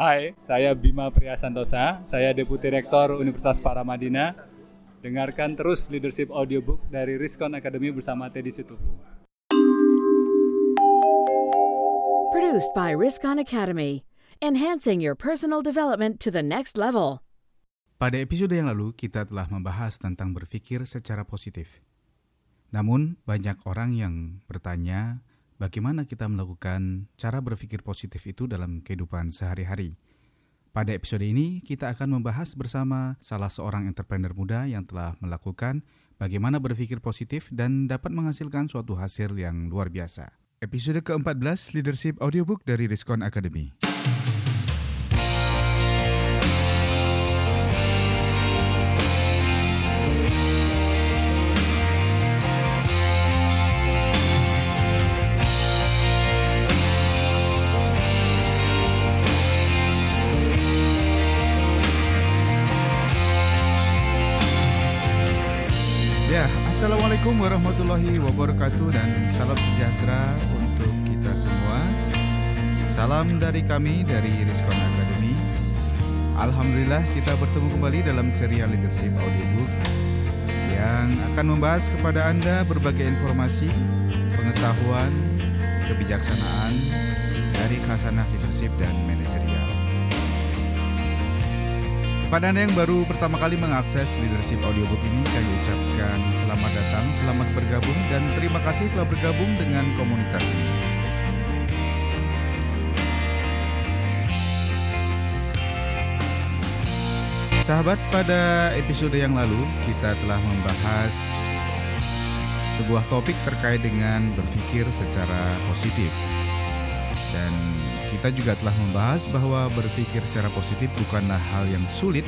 Hai, saya Bima Priyasantosa, saya Deputi Rektor Universitas Paramadina. Dengarkan terus leadership audiobook dari Riskon Academy bersama Teddy Situbu. Produced by Riskon Academy, enhancing your personal development to the next level. Pada episode yang lalu, kita telah membahas tentang berpikir secara positif. Namun, banyak orang yang bertanya, bagaimana kita melakukan cara berpikir positif itu dalam kehidupan sehari-hari. Pada episode ini, kita akan membahas bersama salah seorang entrepreneur muda yang telah melakukan bagaimana berpikir positif dan dapat menghasilkan suatu hasil yang luar biasa. Episode ke-14 Leadership Audiobook dari Riskon Academy. Assalamualaikum warahmatullahi wabarakatuh dan salam sejahtera untuk kita semua. Salam dari kami dari Riskon Academy. Alhamdulillah kita bertemu kembali dalam serial Leadership Audiobook yang akan membahas kepada Anda berbagai informasi, pengetahuan, kebijaksanaan dari khasanah leadership dan manajerial. Kepada Anda yang baru pertama kali mengakses Leadership Audiobook ini, kami ucapkan bergabung, dan terima kasih telah bergabung dengan komunitas ini. Sahabat, pada episode yang lalu kita telah membahas sebuah topik terkait dengan berpikir secara positif. Dan kita juga telah membahas bahwa berpikir secara positif bukanlah hal yang sulit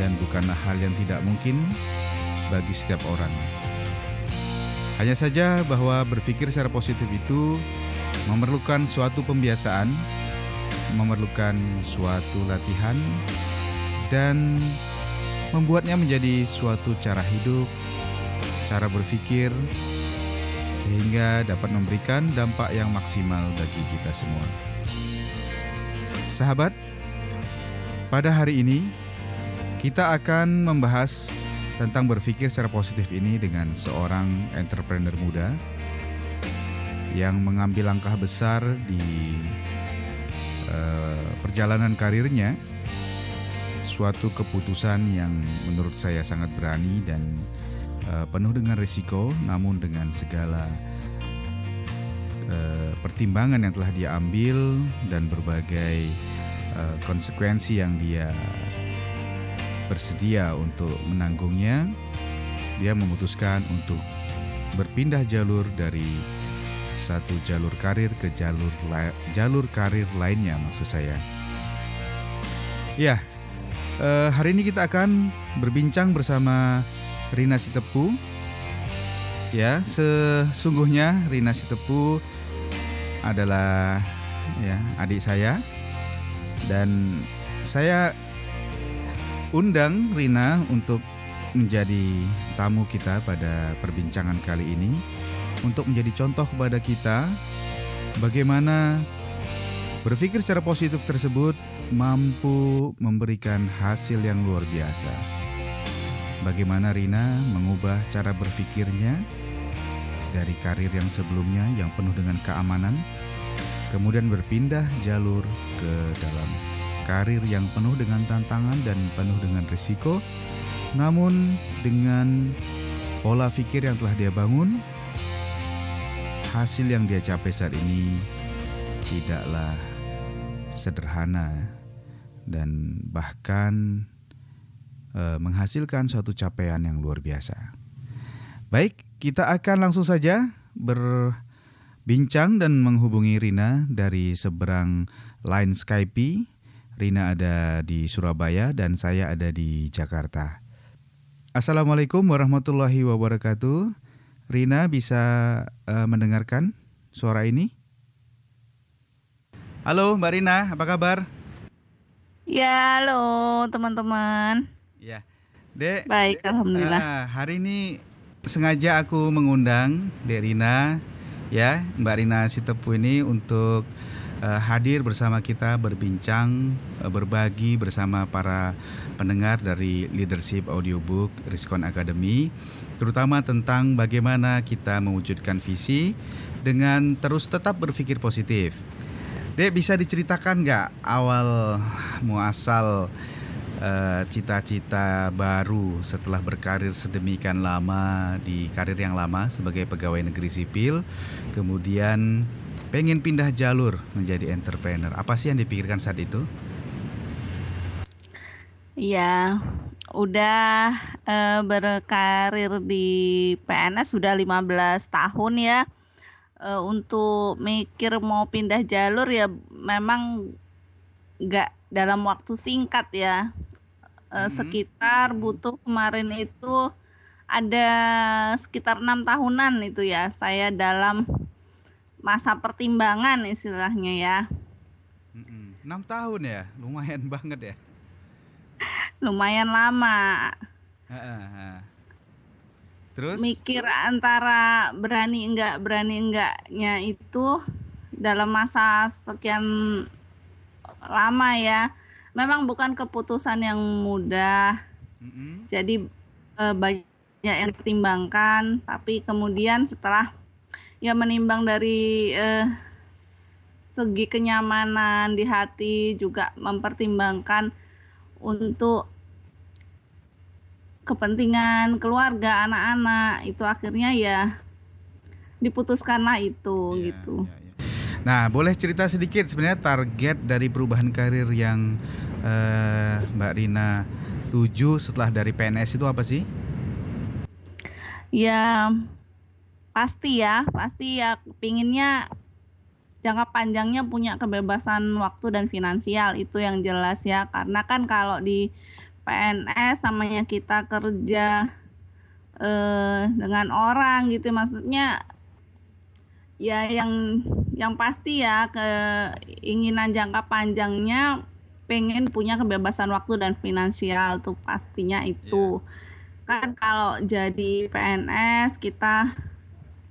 dan bukanlah hal yang tidak mungkin bagi setiap orang. Hanya saja bahwa berpikir secara positif itu memerlukan suatu pembiasaan, memerlukan suatu latihan, dan membuatnya menjadi suatu cara hidup, cara berpikir, sehingga dapat memberikan dampak yang maksimal bagi kita semua. Sahabat, pada hari ini kita akan membahas tentang berpikir secara positif ini dengan seorang entrepreneur muda yang mengambil langkah besar di uh, perjalanan karirnya. Suatu keputusan yang menurut saya sangat berani dan uh, penuh dengan risiko namun dengan segala uh, pertimbangan yang telah dia ambil dan berbagai konsekuensi yang dia bersedia untuk menanggungnya dia memutuskan untuk berpindah jalur dari satu jalur karir ke jalur jalur karir lainnya maksud saya ya Uh, hari ini kita akan berbincang bersama Rina Sitepu. Ya, sesungguhnya Rina Sitepu adalah ya adik saya dan saya undang Rina untuk menjadi tamu kita pada perbincangan kali ini untuk menjadi contoh kepada kita bagaimana berpikir secara positif tersebut mampu memberikan hasil yang luar biasa. Bagaimana Rina mengubah cara berpikirnya dari karir yang sebelumnya yang penuh dengan keamanan, kemudian berpindah jalur ke dalam karir yang penuh dengan tantangan dan penuh dengan risiko, namun dengan pola pikir yang telah dia bangun, hasil yang dia capai saat ini tidaklah sederhana dan bahkan e, menghasilkan suatu capaian yang luar biasa. Baik, kita akan langsung saja berbincang dan menghubungi Rina dari seberang line Skype. Rina ada di Surabaya dan saya ada di Jakarta. Assalamualaikum warahmatullahi wabarakatuh. Rina bisa uh, mendengarkan suara ini? Halo Mbak Rina, apa kabar? Ya, halo teman-teman. Ya, Dek. Baik, alhamdulillah. Uh, hari ini sengaja aku mengundang Dek Rina, ya Mbak Rina Sitepu ini untuk uh, hadir bersama kita berbincang, uh, berbagi bersama para pendengar dari Leadership Audiobook Riskon Academy, terutama tentang bagaimana kita mewujudkan visi dengan terus tetap berpikir positif. Dek bisa diceritakan nggak awal muasal uh, cita-cita baru setelah berkarir sedemikian lama di karir yang lama sebagai pegawai negeri sipil, kemudian pengen pindah jalur menjadi entrepreneur. Apa sih yang dipikirkan saat itu? Iya, udah eh, berkarir di PNS sudah 15 tahun ya. Eh, untuk mikir mau pindah jalur ya memang nggak dalam waktu singkat ya. Eh, Mhm. sekitar butuh kemarin itu ada sekitar enam tahunan itu ya saya dalam masa pertimbangan istilahnya ya. Enam tahun ya, lumayan banget ya. Lumayan lama. Terus? mikir antara berani enggak berani enggaknya itu dalam masa sekian lama ya memang bukan keputusan yang mudah Mm-mm. jadi eh, banyak yang dipertimbangkan tapi kemudian setelah ya menimbang dari eh, segi kenyamanan di hati juga mempertimbangkan untuk kepentingan keluarga anak-anak itu akhirnya ya diputuskanlah itu Iya, gitu iya, iya. Nah, boleh cerita sedikit sebenarnya target dari perubahan karir yang eh, Mbak Rina tuju setelah dari PNS itu apa sih? ya pasti ya pasti ya. Pinginnya jangka panjangnya punya kebebasan waktu dan finansial itu yang jelas ya. Karena kan kalau di PNS samanya kita kerja eh, dengan orang gitu maksudnya ya yang yang pasti ya keinginan jangka panjangnya pengen punya kebebasan waktu dan finansial tuh pastinya itu. Kan kalau jadi PNS kita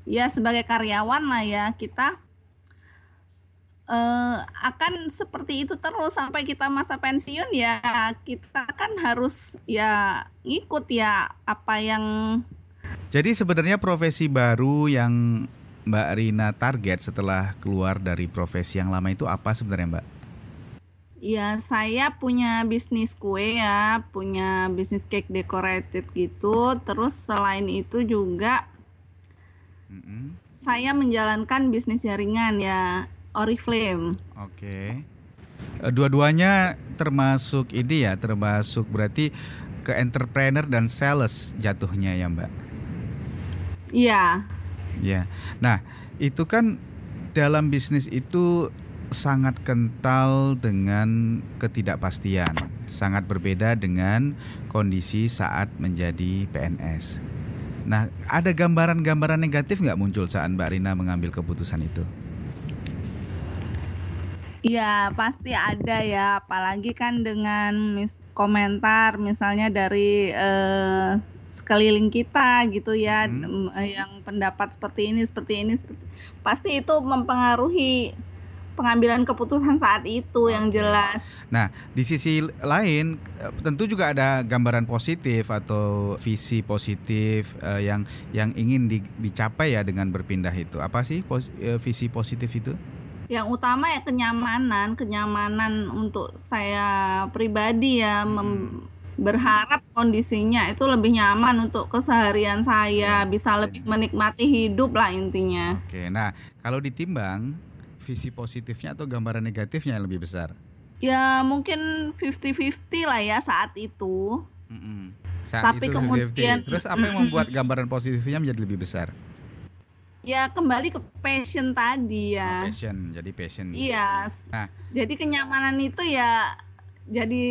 ya sebagai karyawan lah ya kita eh, akan seperti itu terus sampai kita masa pensiun ya kita kan harus ya ngikut ya apa yang Jadi sebenarnya profesi baru yang Mbak Rina target setelah keluar dari profesi yang lama itu apa sebenarnya Mbak? ya saya punya bisnis kue ya punya bisnis cake decorated gitu terus selain itu juga Mm-mm. saya menjalankan bisnis jaringan ya Oriflame Oke. Eh, Dua-duanya termasuk ini ya, termasuk berarti ke entrepreneur dan sales jatuhnya ya Mbak. iya Ya. Nah, itu kan dalam bisnis itu sangat kental dengan ketidakpastian. Sangat berbeda dengan kondisi saat menjadi PNS. Nah, ada gambaran-gambaran negatif nggak muncul saat Mbak Rina mengambil keputusan itu? Iya, pasti ada ya, apalagi kan dengan mis- komentar misalnya dari eh, sekeliling kita gitu ya, em, eh, yang pendapat seperti ini, seperti ini, seperti- pasti itu mempengaruhi pengambilan keputusan saat itu yang Oke. jelas. Nah, di sisi lain eh, tentu juga ada gambaran positif atau visi positif eh, yang yang ingin di- dicapai ya dengan berpindah itu. Apa sih pos- eh, visi positif itu? Yang utama ya kenyamanan, kenyamanan untuk saya pribadi ya mem- berharap kondisinya itu lebih nyaman untuk keseharian saya, bisa lebih menikmati hidup lah intinya. Oke, nah kalau ditimbang visi positifnya atau gambaran negatifnya yang lebih besar? Ya mungkin 50-50 lah ya saat itu. Mm-mm. Saat Tapi itu 50-50. kemudian- terus apa yang membuat gambaran positifnya menjadi lebih besar? Ya kembali ke passion tadi Oh, ya. passion, jadi passion. Iya. Nah. Jadi kenyamanan itu ya jadi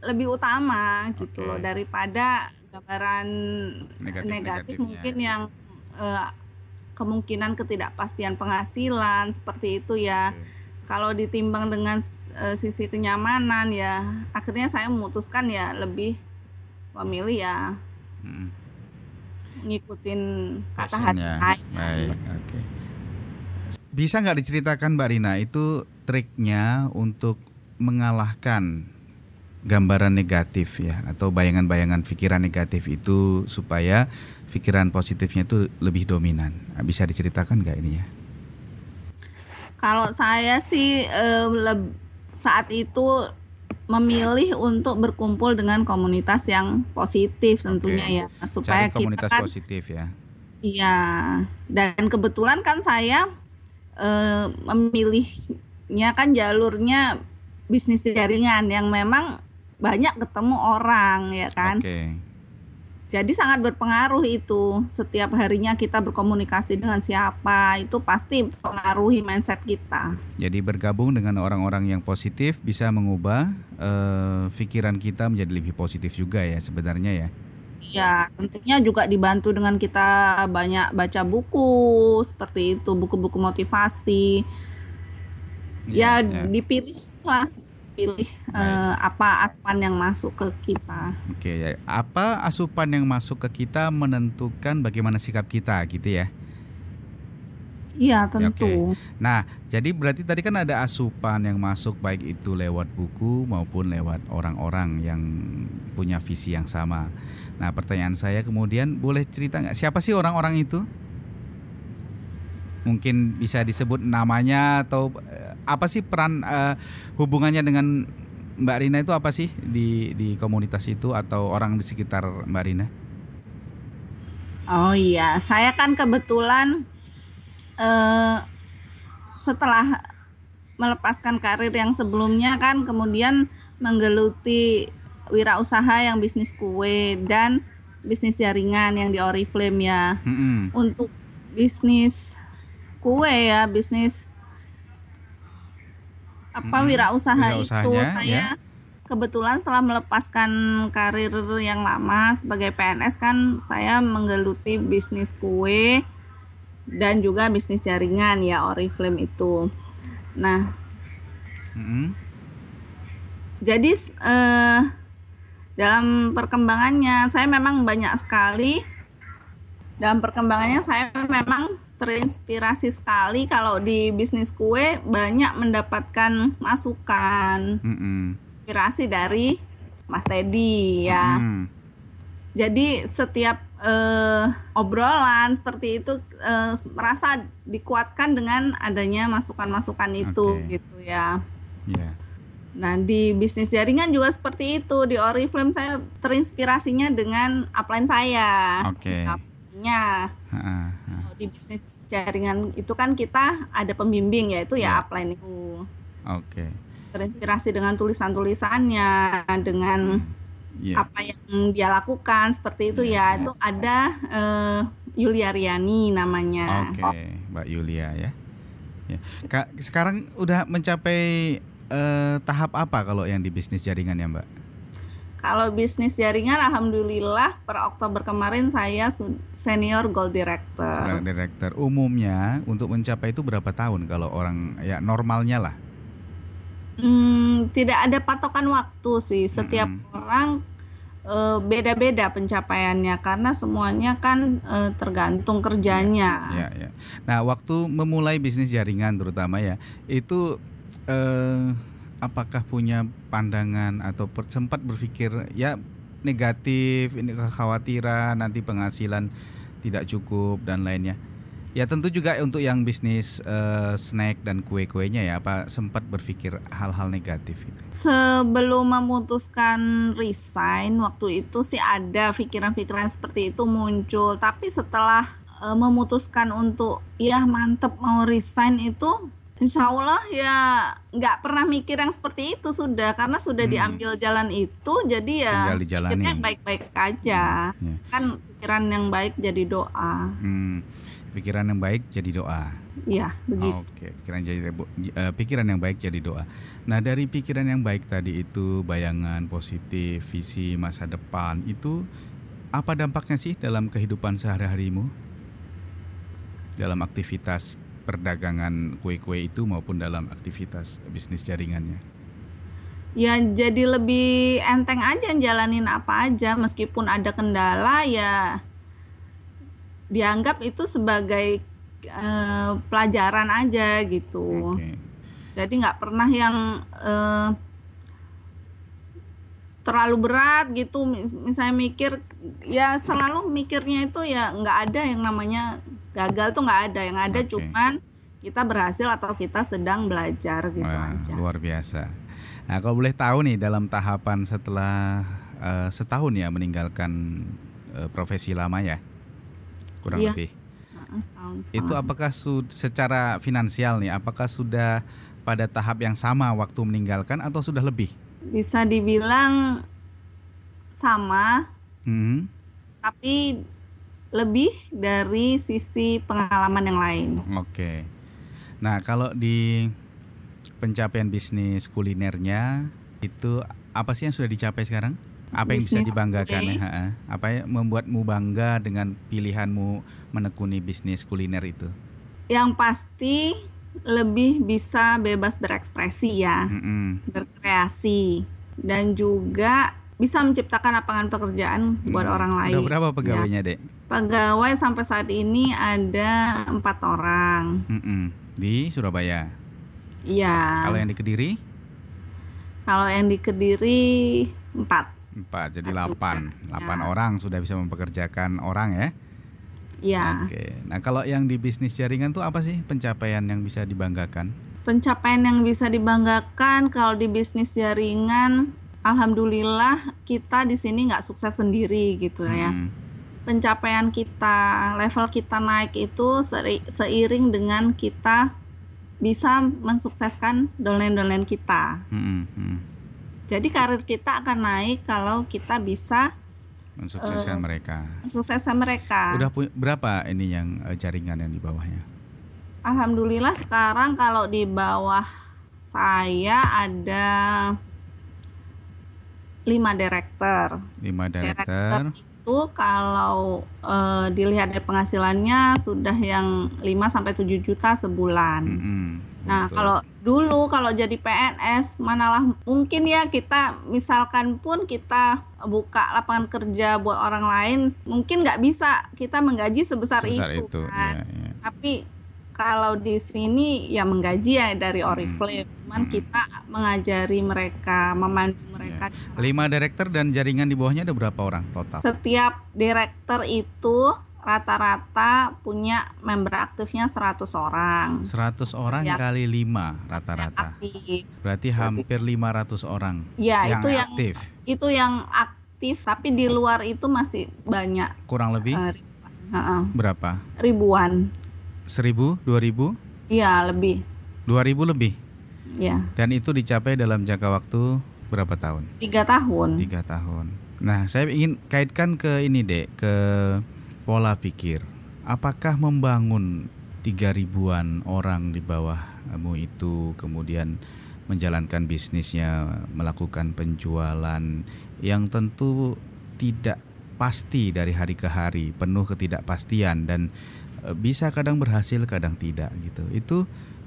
lebih utama gitu Oke. loh daripada gambaran Negatif- negatif, mungkin yang eh, kemungkinan ketidakpastian penghasilan seperti itu ya. Oke. Kalau ditimbang dengan eh, sisi kenyamanan ya akhirnya saya memutuskan ya lebih memilih ya Mm-mm. ngikutin kata hati Passionnya. saya. Baik, oke. bisa nggak diceritakan Mbak Rina itu triknya untuk mengalahkan gambaran negatif ya atau bayangan-bayangan pikiran negatif itu supaya pikiran positifnya itu lebih dominan. Nah, bisa diceritakan nggak ini ya? Kalau saya sih eh, saat itu memilih untuk berkumpul dengan komunitas yang positif tentunya Oke. ya supaya Cari komunitas kita kan, positif ya. Iya, dan kebetulan kan saya eh, memilihnya kan jalurnya bisnis jaringan yang memang banyak ketemu orang ya kan. Okay. Jadi sangat berpengaruh itu setiap harinya kita berkomunikasi dengan siapa itu pasti mempengaruhi mindset kita. Jadi bergabung dengan orang-orang yang positif bisa mengubah uh, pikiran kita menjadi lebih positif juga ya sebenarnya ya. Iya, tentunya juga dibantu dengan kita banyak baca buku seperti itu, buku-buku motivasi. Ya, ya, ya. dipilih lah pilih uh, apa asupan yang masuk ke kita. Oke, ya. apa asupan yang masuk ke kita menentukan bagaimana sikap kita gitu ya? Iya ya, tentu. Oke. Nah, jadi berarti tadi kan ada asupan yang masuk baik itu lewat buku maupun lewat orang-orang yang punya visi yang sama. Nah, pertanyaan saya kemudian boleh cerita nggak siapa sih orang-orang itu? Mungkin bisa disebut namanya atau eh, apa sih peran uh, hubungannya dengan Mbak Rina itu apa sih di di komunitas itu atau orang di sekitar Mbak Rina? Oh iya, saya kan kebetulan uh, setelah melepaskan karir yang sebelumnya kan kemudian menggeluti wirausaha yang bisnis kue dan bisnis jaringan yang di Oriflame ya. Mm -hmm. Untuk bisnis kue ya, bisnis apa hmm, wirausaha itu saya ya. kebetulan setelah melepaskan karir yang lama sebagai PNS kan saya menggeluti bisnis kue dan juga bisnis jaringan ya Oriflame itu. Nah, hmm. jadi eh, dalam perkembangannya saya memang banyak sekali dalam perkembangannya saya memang terinspirasi sekali kalau di bisnis kue banyak mendapatkan masukan, mm -mm. inspirasi dari Mas Teddy ya. Mm. Jadi setiap uh, obrolan seperti itu uh, merasa dikuatkan dengan adanya masukan-masukan itu okay. gitu ya. Yeah. Nah di bisnis jaringan juga seperti itu di Oriflame saya terinspirasinya dengan upline saya. Oke. Okay. Di bisnis jaringan itu kan kita ada pembimbing yaitu ya, ya upline itu. Oke. Okay. Terinspirasi dengan tulisan-tulisannya, dengan hmm. yeah. apa yang dia lakukan seperti itu yeah, ya. Itu ada uh, Yulia Riani namanya. Oke, okay. Mbak Yulia ya. Ya. Kak, sekarang udah mencapai uh, tahap apa kalau yang di bisnis jaringan ya, Mbak? Kalau bisnis jaringan, alhamdulillah per Oktober kemarin saya senior gold director. Senior director. Umumnya untuk mencapai itu berapa tahun kalau orang ya normalnya lah? Hmm, tidak ada patokan waktu sih. Setiap hmm. orang eh, beda-beda pencapaiannya karena semuanya kan uh, tergantung kerjanya. Ya, ya. Nah, waktu memulai bisnis jaringan terutama ya itu. Uh, apakah punya pandangan atau per, sempat berpikir ya negatif ini kekhawatiran nanti penghasilan tidak cukup dan lainnya? Ya tentu juga untuk yang bisnis uh, snack dan kue-kuenya ya apa sempat berpikir hal-hal negatif itu sebelum memutuskan resign waktu itu sih ada pikiran-pikiran seperti itu muncul. Tapi setelah uh, memutuskan untuk ya mantep mau resign itu Insya Allah ya nggak pernah mikir yang seperti itu sudah karena sudah hmm. diambil jalan itu jadi ya pikirnya baik-baik aja hmm. ya. kan pikiran yang baik jadi doa. Hmm. Pikiran yang baik jadi doa. Iya begitu. Oke pikiran jadi uh, pikiran yang baik jadi doa. Nah dari pikiran yang baik tadi itu bayangan positif visi masa depan itu apa dampaknya sih dalam kehidupan sehari-harimu? Dalam aktivitas perdagangan kue-kue itu maupun dalam aktivitas bisnis jaringannya? Ya jadi lebih enteng aja jalanin apa aja meskipun ada kendala ya dianggap itu sebagai eh, pelajaran aja gitu. Oke. Jadi nggak pernah yang eh, terlalu berat gitu. Mis- Misalnya mikir, ya selalu mikirnya itu ya nggak ada yang namanya gagal tuh nggak ada. Yang ada Oke. cuman kita berhasil atau kita sedang belajar gitu Wah, aja. luar biasa. Nah, kalau boleh tahu nih dalam tahapan setelah eh, setahun ya meninggalkan eh, profesi lama ya, kurang Iya. lebih. Heeh, setahun Itu apakah su- secara finansial nih, apakah sudah pada tahap yang sama waktu meninggalkan atau sudah lebih? bisa dibilang sama, Hmm, tapi lebih dari sisi pengalaman yang lain. Oke. Nah, kalau di pencapaian bisnis kulinernya itu apa sih yang sudah dicapai sekarang? Apa yang bisa Bisnis dibanggakan ya? kue. Ha-ha. Apa yang membuatmu bangga dengan pilihanmu menekuni bisnis kuliner itu? Yang pasti lebih bisa bebas berekspresi ya, Mm-mm. berkreasi dan juga bisa menciptakan lapangan pekerjaan buat Hmm. orang lain. Udah berapa pegawainya, Dek? Pegawai sampai saat ini ada empat orang. Mm-mm. Di Surabaya. Iya. Kalau yang di Kediri? Kalau yang di Kediri empat. Empat, jadi delapan. juga. Delapan Ya. orang sudah bisa mempekerjakan orang ya? Iya. Oke. Nah, kalau yang di bisnis jaringan tuh apa sih pencapaian yang bisa dibanggakan? pencapaian yang bisa dibanggakan kalau di bisnis jaringan alhamdulillah kita di sini nggak sukses sendiri gitu ya Hmm. pencapaian kita level kita naik itu seri- seiring dengan kita bisa mensukseskan domain-domain kita Mm-mm, mm. jadi karir kita akan naik kalau kita bisa mensukseskan Eh, mereka. sukseskan mereka Udah pu- berapa ini yang eh, jaringan yang di bawahnya? Alhamdulillah sekarang kalau di bawah saya ada lima director. Lima Director director. itu kalau eh, dilihat dari penghasilannya sudah yang 5 sampai 7 juta sebulan. Mm-mm, Nah, betul. kalau dulu kalau jadi PNS manalah mungkin ya kita misalkan pun kita buka lapangan kerja buat orang lain mungkin nggak bisa kita menggaji sebesar, sebesar itu, itu, kan. ya, ya. Tapi kalau di sini ya menggaji ya dari Oriflame, cuman Hmm. kita mengajari mereka, memandu mereka. cara- Lima director dan jaringan di bawahnya ada berapa orang total? Setiap direktur itu rata-rata punya member aktifnya 100 orang. 100 orang Ya. kali 5 Yang rata-rata. aktif. Berarti hampir 500 orang Ya, yang itu yang aktif. itu yang aktif, tapi di luar itu masih banyak Kurang lebih eh, ribuan. Heeh, berapa? ribuan. 1000, 2000, Iya, lebih. 2000 lebih. Ya, Dan itu dicapai dalam jangka waktu berapa tahun? tiga tahun. Tiga tahun. Nah, saya ingin kaitkan ke ini dek, ke pola pikir. Apakah membangun tiga ribuan orang di bawahmu itu, kemudian menjalankan bisnisnya, melakukan penjualan yang tentu tidak pasti dari hari ke hari, penuh ketidakpastian dan bisa kadang berhasil, kadang tidak gitu. Itu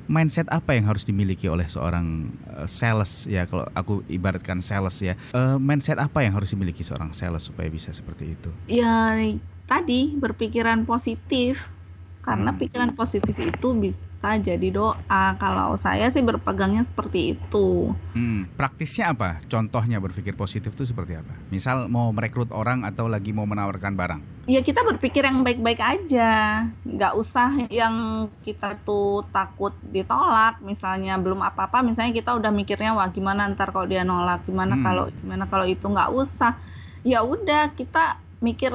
mindset apa yang harus dimiliki oleh seorang eh, sales ya kalau aku ibaratkan sales ya Eh, mindset apa yang harus dimiliki seorang sales supaya bisa seperti itu ya tadi berpikiran positif karena Hmm. pikiran positif itu bisa jadi doa. Kalau saya sih berpegangnya seperti itu. Hmm, praktisnya apa? Contohnya berpikir positif itu seperti apa? Misal mau merekrut orang atau lagi mau menawarkan barang? Ya kita berpikir yang baik-baik aja. Nggak usah yang kita tuh takut ditolak. Misalnya belum apa-apa misalnya kita udah mikirnya wah gimana ntar kalau dia nolak? Gimana Hmm. kalau gimana kalau itu? Nggak usah. Ya udah kita mikir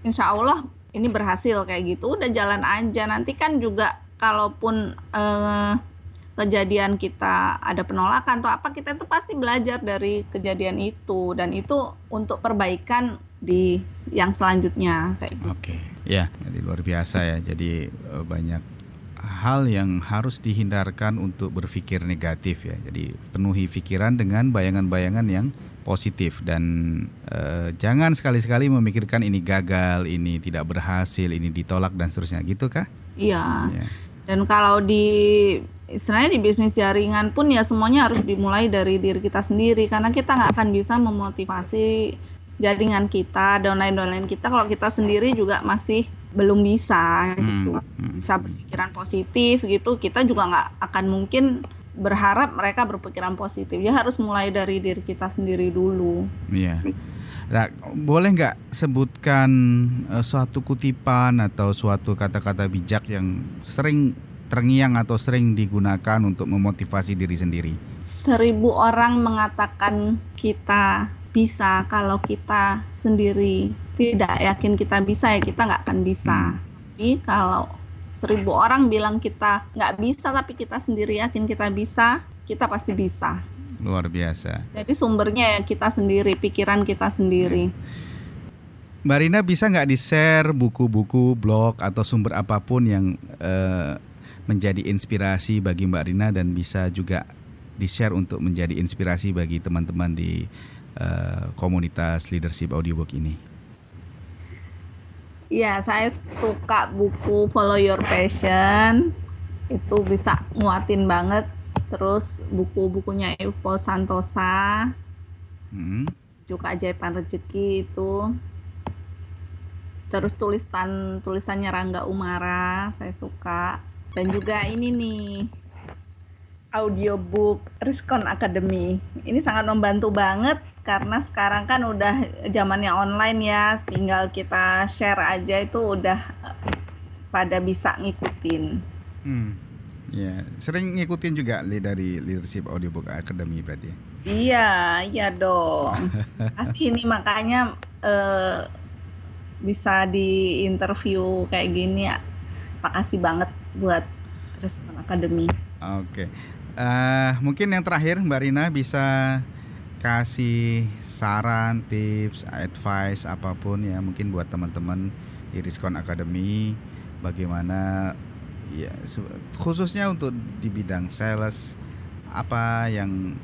insya Allah ini berhasil kayak gitu. Udah jalan aja. Nanti kan juga kalaupun eh, kejadian kita ada penolakan atau apa kita tuh pasti belajar dari kejadian itu dan itu untuk perbaikan di yang selanjutnya kayak gitu. Oke, ya, jadi luar biasa ya. Jadi eh, banyak hal yang harus dihindarkan untuk berpikir negatif ya. Jadi penuhi pikiran dengan bayangan-bayangan yang positif dan eh, jangan sekali-sekali memikirkan ini gagal, ini tidak berhasil, ini ditolak dan seterusnya. Gitu kah? Iya. Ya. Dan kalau di istilahnya di bisnis jaringan pun ya semuanya harus dimulai dari diri kita sendiri. Karena kita nggak akan bisa memotivasi jaringan kita, downline-downline kita. Kalau kita sendiri juga masih belum bisa Hmm, gitu. Hmm. bisa berpikiran positif gitu kita juga nggak akan mungkin berharap mereka berpikiran positif. Ya harus mulai dari diri kita sendiri dulu. Iya. Nah, boleh nggak sebutkan eh, suatu kutipan atau suatu kata-kata bijak yang sering terngiang atau sering digunakan untuk memotivasi diri sendiri? seribu orang mengatakan kita bisa kalau kita sendiri tidak yakin kita bisa ya kita nggak akan bisa Hmm. tapi kalau seribu orang bilang kita nggak bisa tapi kita sendiri yakin kita bisa kita pasti bisa Luar biasa. jadi sumbernya ya kita sendiri pikiran kita sendiri Mbak Rina bisa nggak di-share buku-buku, blog atau sumber apa pun yang eh, menjadi inspirasi bagi Mbak Rina dan bisa juga di-share untuk menjadi inspirasi bagi teman-teman di eh, komunitas leadership audiobook ini. Iya, saya suka buku Follow Your Passion. Itu bisa nguatin banget. Terus buku-bukunya Ivo Santosa, Hmm. juga Ajaiban Rezeki itu. Terus tulisan tulisannya Rangga Umara, saya suka. Dan juga ini nih audiobook Riskon Academy. Ini sangat membantu banget karena sekarang kan udah zamannya online ya, tinggal kita share aja itu udah pada bisa ngikutin. Hmm. Ya, sering ngikutin juga li- dari Leadership Audiobook Academy berarti. ya? Iya, iya dong. Pasti ini makanya eh, bisa di interview kayak gini ya. Makasih banget buat Riskon Academy. Oke. Eh, mungkin yang terakhir Mbak Rina bisa kasih saran, tips, advice apa pun ya mungkin buat teman-teman di Riskon Academy bagaimana ya su- khususnya untuk di bidang sales apa yang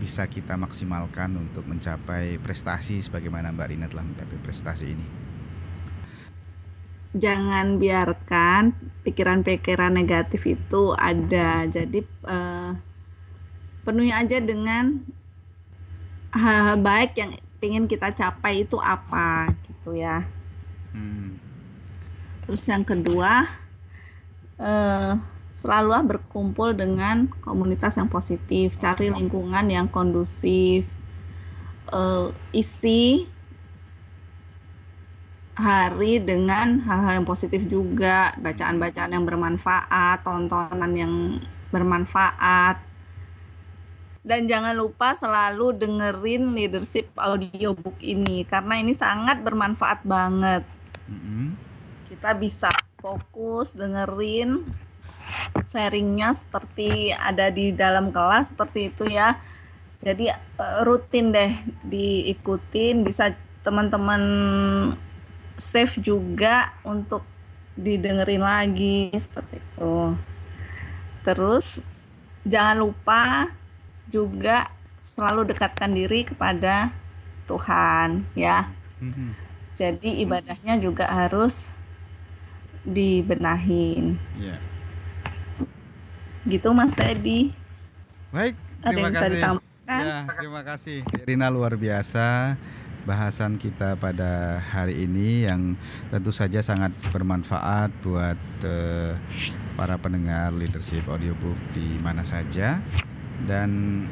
bisa kita maksimalkan untuk mencapai prestasi sebagaimana Mbak Rina telah mencapai prestasi ini. jangan biarkan pikiran-pikiran negatif itu ada. Jadi eh, penuhi aja dengan hal-hal baik yang ingin kita capai itu apa gitu ya. Hmm. Terus yang kedua eh, selalulah berkumpul dengan komunitas yang positif, cari lingkungan yang kondusif, eh, isi hari dengan hal-hal yang positif juga, bacaan-bacaan yang bermanfaat, tontonan yang bermanfaat. Dan jangan lupa selalu dengerin leadership audiobook ini karena ini sangat bermanfaat banget. Mm-mm. Kita bisa fokus dengerin sharingnya seperti ada di dalam kelas seperti itu ya. Jadi eh, rutin deh diikutin bisa teman-teman save juga untuk didengerin lagi seperti itu. Terus jangan lupa juga selalu dekatkan diri kepada Tuhan ya. Mhm. Jadi ibadahnya juga harus dibenahin. Ya. Gitu Mas Teddy. Baik, Ada terima yang bisa kasih. ditambahkan? Ya, terima kasih. Rina luar biasa bahasan kita pada hari ini yang tentu saja sangat bermanfaat buat eh, para pendengar leadership audiobook di mana saja dan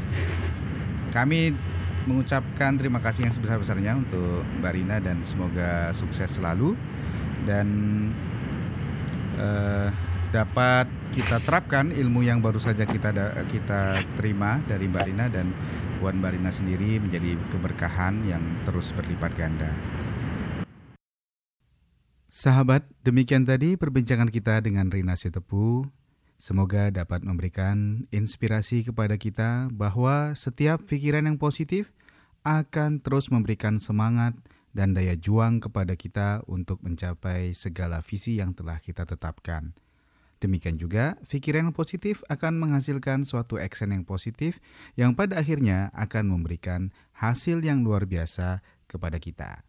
kami mengucapkan terima kasih yang sebesar-besarnya untuk Mbak Rina dan semoga sukses selalu dan eh, dapat kita terapkan ilmu yang baru saja kita kita terima dari Mbak Rina dan Mbak Rina sendiri menjadi keberkahan yang terus berlipat ganda. Sahabat, demikian tadi perbincangan kita dengan Rina Sitepu. Semoga dapat memberikan inspirasi kepada kita bahwa setiap pikiran yang positif akan terus memberikan semangat dan daya juang kepada kita untuk mencapai segala visi yang telah kita tetapkan. Demikian juga, pikiran yang positif akan menghasilkan suatu action yang positif yang pada akhirnya akan memberikan hasil yang luar biasa kepada kita.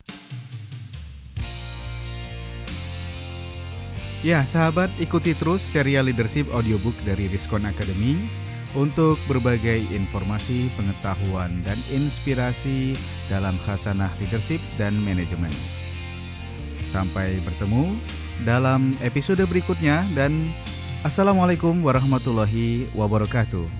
Ya, sahabat, ikuti terus serial leadership audiobook dari Riskon Academy untuk berbagai informasi, pengetahuan, dan inspirasi dalam khasanah leadership dan manajemen. Sampai bertemu dalam episode berikutnya dan Assalamualaikum warahmatullahi wabarakatuh.